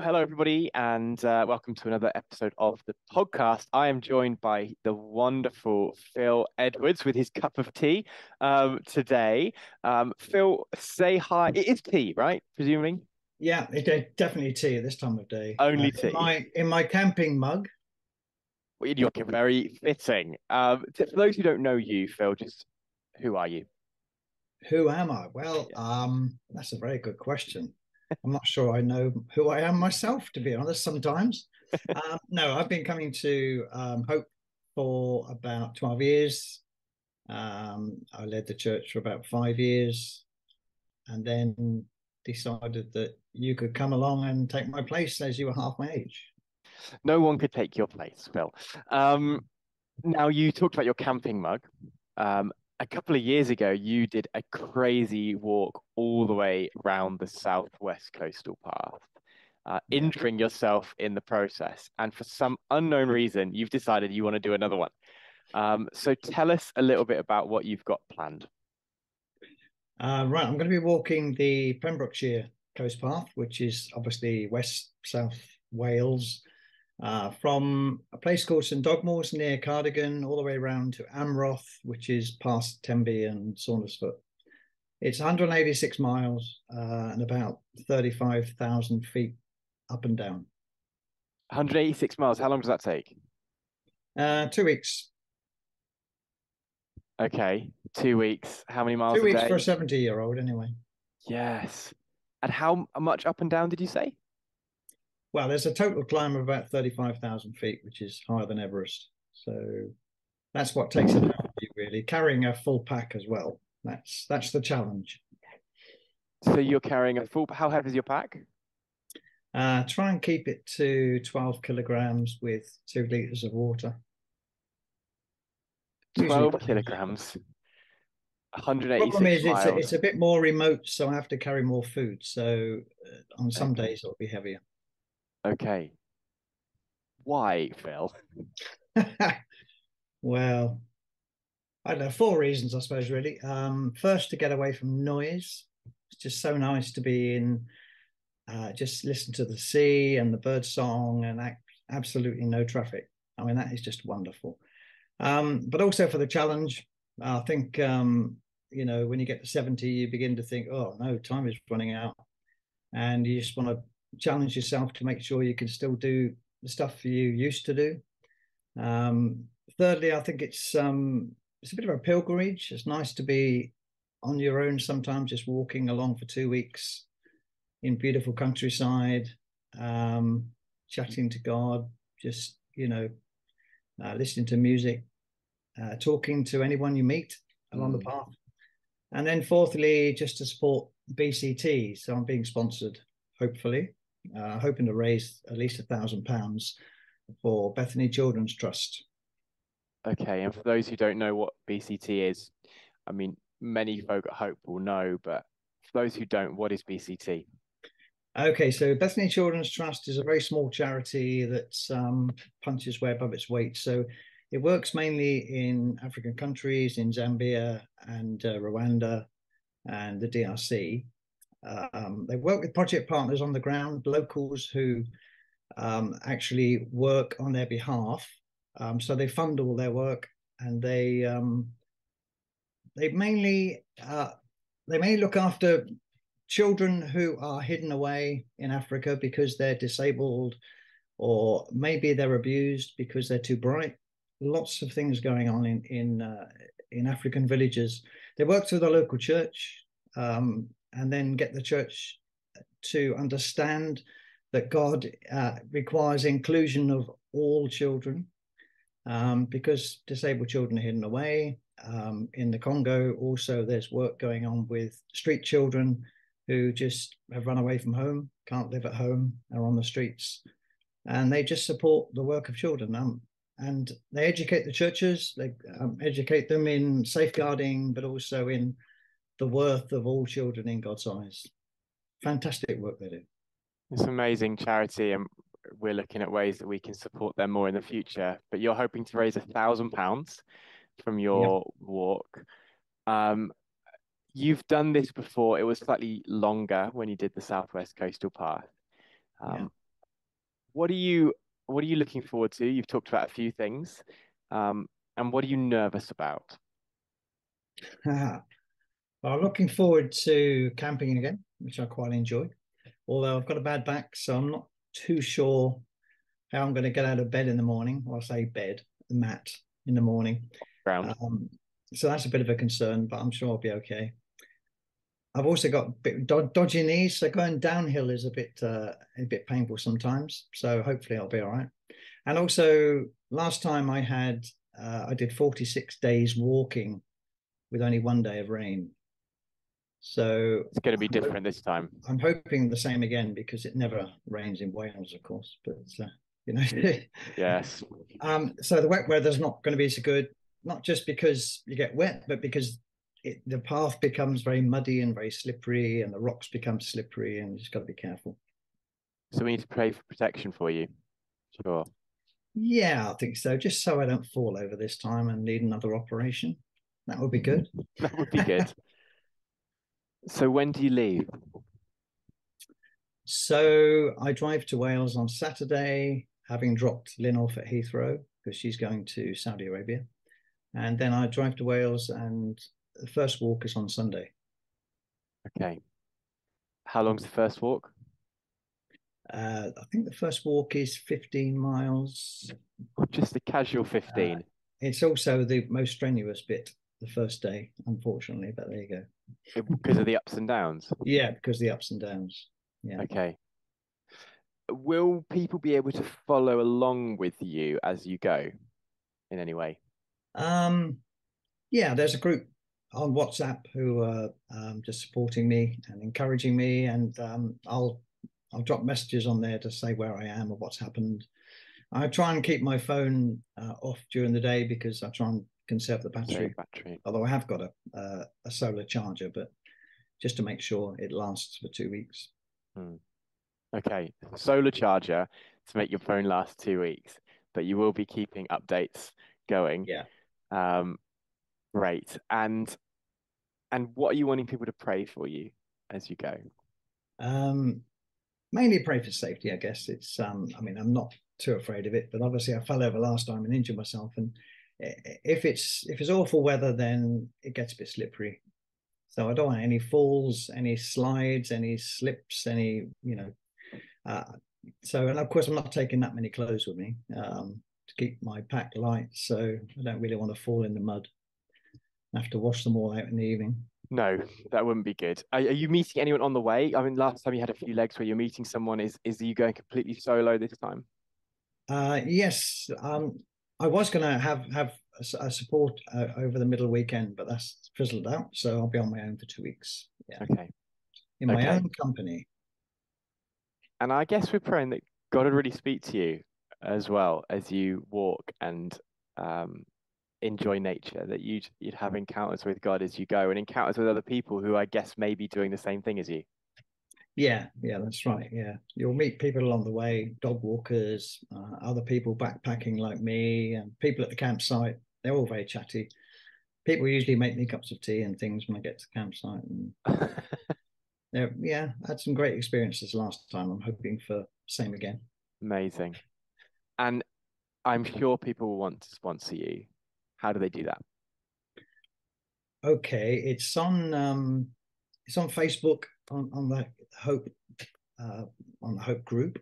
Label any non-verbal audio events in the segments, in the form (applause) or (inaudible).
Hello, everybody, and uh, welcome to another episode of the podcast. I am joined by the wonderful Phil Edwards with his cup of tea um, today. Um, Phil, say hi. It is tea, right? Presuming? Yeah, it, definitely tea at this time of day. Only uh, tea. In my, in my camping mug. Well, you're very fitting. Um, for those who don't know you, Phil, just who are you? Who am I? Well, um, that's a very good question. I'm not sure I know who I am myself, to be honest, sometimes. (laughs) um, no, I've been coming to um, Hope for about 12 years. Um, I led the church for about five years and then decided that you could come along and take my place as you were half my age. No one could take your place, Phil. Um, now, you talked about your camping mug. Um, a couple of years ago, you did a crazy walk all the way around the southwest coastal path, uh, injuring yourself in the process. And for some unknown reason, you've decided you want to do another one. Um, so tell us a little bit about what you've got planned. Uh, right, I'm going to be walking the Pembrokeshire Coast Path, which is obviously west south Wales, uh, from a place called St Dogmaels near Cardigan all the way around to Amroth, which is past Tenby and Saundersfoot. It's 186 miles uh, and about 35,000 feet up and down. 186 miles. How long does that take? Uh, two weeks. Okay, two weeks. How many miles? Two weeks for a 70 year old, anyway. Yes. And how much up and down did you say? Well, there's a total climb of about 35,000 feet, which is higher than Everest. So that's what takes it out of you, really. Carrying a full pack as well. That's that's the challenge. So you're carrying a full. How heavy is your pack? Uh, try and keep it to 12 kilograms with two liters of water. 12 kilograms. 186 problem is it's a, it's a bit more remote, so I have to carry more food. So uh, on some days it'll be heavier. Okay. Why, Phil? (laughs) well, I don't know, four reasons, I suppose, really. Um, first, to get away from noise. It's just so nice to be in, uh, just listen to the sea and the bird song and act, absolutely no traffic. I mean, that is just wonderful. Um, but also for the challenge, I think, um, you know, when you get to 70, you begin to think, oh, no, time is running out. And you just want to challenge yourself to make sure you can still do the stuff you used to do. Um, thirdly, I think it's um, it's a bit of a pilgrimage. It's nice to be on your own sometimes, just walking along for two weeks in beautiful countryside, um, chatting to God, just you know, uh, listening to music, uh, talking to anyone you meet along mm. the path. And then fourthly, just to support BCT. So I'm being sponsored, hopefully, uh, hoping to raise at least a thousand pounds for Bethany Children's Trust. Okay, and for those who don't know what BCT is, I mean, many folk at Hope will know, but for those who don't, what is BCT? Okay, so Bethany Children's Trust is a very small charity that um, punches way above its weight. So it works mainly in African countries, in Zambia and uh, Rwanda and the DRC. Um, they work with project partners on the ground, locals who um, actually work on their behalf. Um, so they fund all their work, and they um, they mainly uh, they mainly look after children who are hidden away in Africa because they're disabled, or maybe they're abused because they're too bright. Lots of things going on in in uh, in African villages. They work through the local church. Um, and then get the church to understand that God uh, requires inclusion of all children um, because disabled children are hidden away. Um, in the Congo, also, there's work going on with street children who just have run away from home, can't live at home, are on the streets, and they just support the work of children. Um, and they educate the churches, they um, educate them in safeguarding, but also in the worth of all children in God's eyes. Fantastic work they do. It's amazing charity, and we're looking at ways that we can support them more in the future. But you're hoping to raise a thousand pounds from your walk. Um, you've done this before. It was slightly longer when you did the Southwest Coastal Path. Um, yeah. what are you what are you looking forward to? You've talked about a few things, um, and what are you nervous about? (laughs) well, I'm looking forward to camping again, which I quite enjoy. Although I've got a bad back, so I'm not too sure how I'm going to get out of bed in the morning. Well, I say bed, the mat in the morning. Ground. Um, so that's a bit of a concern, but I'm sure I'll be okay. I've also got a bit dodgy knees, so going downhill is a bit uh, a bit painful sometimes. So hopefully I'll be all right. And also, last time I had uh, I did 46 days walking with only one day of rain. So it's going to be different this time. I'm hoping the same again because it never rains in Wales, of course. But uh, you know, (laughs) yes. Um, so the wet weather's not going to be so good, not just because you get wet, but because it, the path becomes very muddy and very slippery, and the rocks become slippery, and you just got to be careful. So we need to pray for protection for you. Sure. Yeah, I think so. Just so I don't fall over this time and need another operation. That would be good. (laughs) that would be good. So when do you leave? So I drive to Wales on Saturday, having dropped Lynn off at Heathrow because she's going to Saudi Arabia. And then I drive to Wales and the first walk is on Sunday. Okay. How long's the first walk? Uh, I think the first walk is 15 miles. Just a casual 15. Uh, it's also the most strenuous bit the first day, unfortunately, but there you go. Because of the ups and downs? Yeah, because the ups and downs. Yeah. Okay. Will people be able to follow along with you as you go in any way? Um, yeah, there's a group on WhatsApp who are um, just supporting me and encouraging me, and um, I'll I'll drop messages on there to say where I am or what's happened. I try and keep my phone uh, off during the day because I try and conserve the battery. battery. Although I have got a uh, a solar charger, but just to make sure it lasts for two weeks. Hmm. Okay, solar charger to make your phone last two weeks, but you will be keeping updates going. Yeah. Um, great. And and what are you wanting people to pray for you as you go? Um, mainly pray for safety, I guess. It's um, I mean, I'm not too afraid of it, but obviously I fell over last time and injured myself. And if it's if it's awful weather, then it gets a bit slippery. So I don't want any falls, any slides, any slips, any you know. Uh, so and of course I'm not taking that many clothes with me um, to keep my pack light. So I don't really want to fall in the mud I have to wash them all out in the evening. No, that wouldn't be good. Are, are, you meeting anyone on the way? I mean, last time you had a few legs where you're meeting someone. Is is you going completely solo this time? Uh, yes, um, I was going to have have a, a support uh, over the middle weekend, but that's fizzled out. So I'll be on my own for two weeks. Yeah. Okay. In my okay. own company. And I guess we're praying that God would really speak to you as well as you walk and um, enjoy nature, that you'd you'd have encounters with God as you go and encounters with other people who I guess may be doing the same thing as you. Yeah, yeah, that's right. Yeah, you'll meet people along the way, dog walkers, uh, other people backpacking like me, and people at the campsite. They're all very chatty. People usually make me cups of tea and things when I get to the campsite. And (laughs) yeah, I had some great experiences last time. I'm hoping for same again. Amazing, and I'm sure people will want to sponsor you how do they do that? Okay, it's on um, it's on Facebook on on the Hope uh, on the Hope group.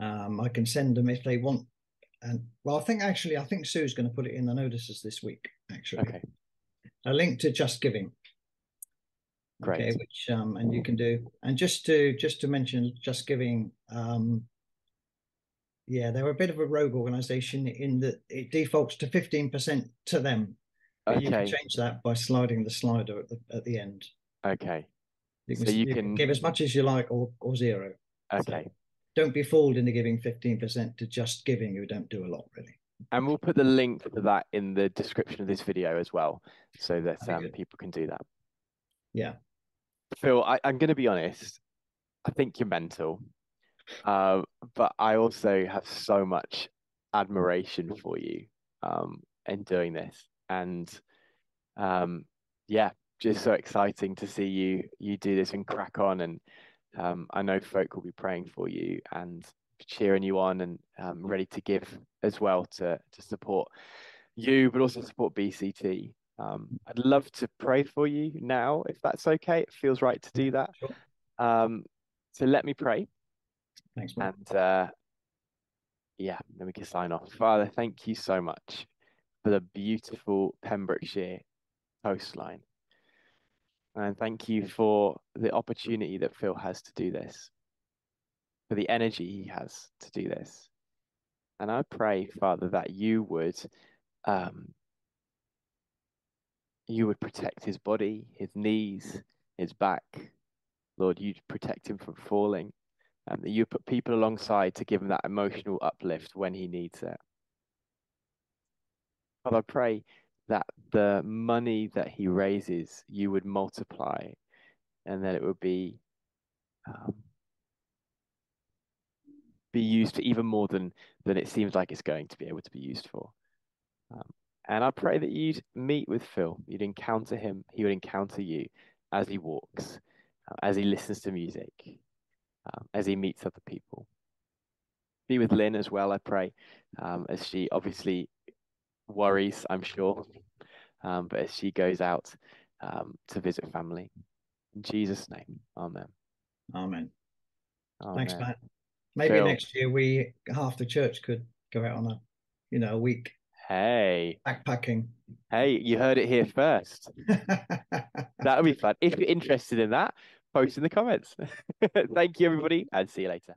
Um, I can send them if they want. And well, I think actually, I think Sue's going to put it in the notices this week. Actually, okay. A link to Just Giving. Great. Okay, which um, and you can do. And just to just to mention Just Giving, um, yeah, they're a bit of a rogue organization in that it defaults to 15% to them. Okay. You can change that by sliding the slider at the, at the end. Okay. You can, so you, you can... give as much as you like or, or zero. Okay. So don't be fooled into giving 15% to just giving who don't do a lot really. And we'll put the link to that in the description of this video as well, so that um, people can do that. Yeah. Phil, I, I'm going to be honest. I think you're mental. Um, but I also have so much admiration for you um, in doing this, and um, yeah, just so exciting to see you you do this and crack on. And um, I know folk will be praying for you and cheering you on and um, ready to give as well to to support you, but also support BCT. Um, I'd love to pray for you now, if that's okay. It feels right to do that. Sure. Um, so let me pray. Thanks, Matt. And uh, yeah, then we can sign off. Father, thank you so much for the beautiful Pembrokeshire coastline. And thank you for the opportunity that Phil has to do this, for the energy he has to do this. And I pray, Father, that you would um, you would protect his body, his knees, his back. Lord, you'd protect him from falling. And that you put people alongside to give him that emotional uplift when he needs it. Father, I pray that the money that he raises, you would multiply and that it would be um, be used for even more than than it seems like it's going to be able to be used for. Um, and I pray that you'd meet with Phil, you'd encounter him, he would encounter you as he walks, uh, as he listens to music, um, as he meets other people. Be with Lynn as well, I pray, um, as she obviously worries, I'm sure, um, but as she goes out um, to visit family. In Jesus' name, amen. Amen. amen. Thanks, Matt. Maybe Phil. next year we half the church could go out on a, you know, a week Hey, backpacking. hey, you heard it here first. (laughs) That would be fun. If you're interested in that, post in the comments. (laughs) Thank you, everybody, and see you later.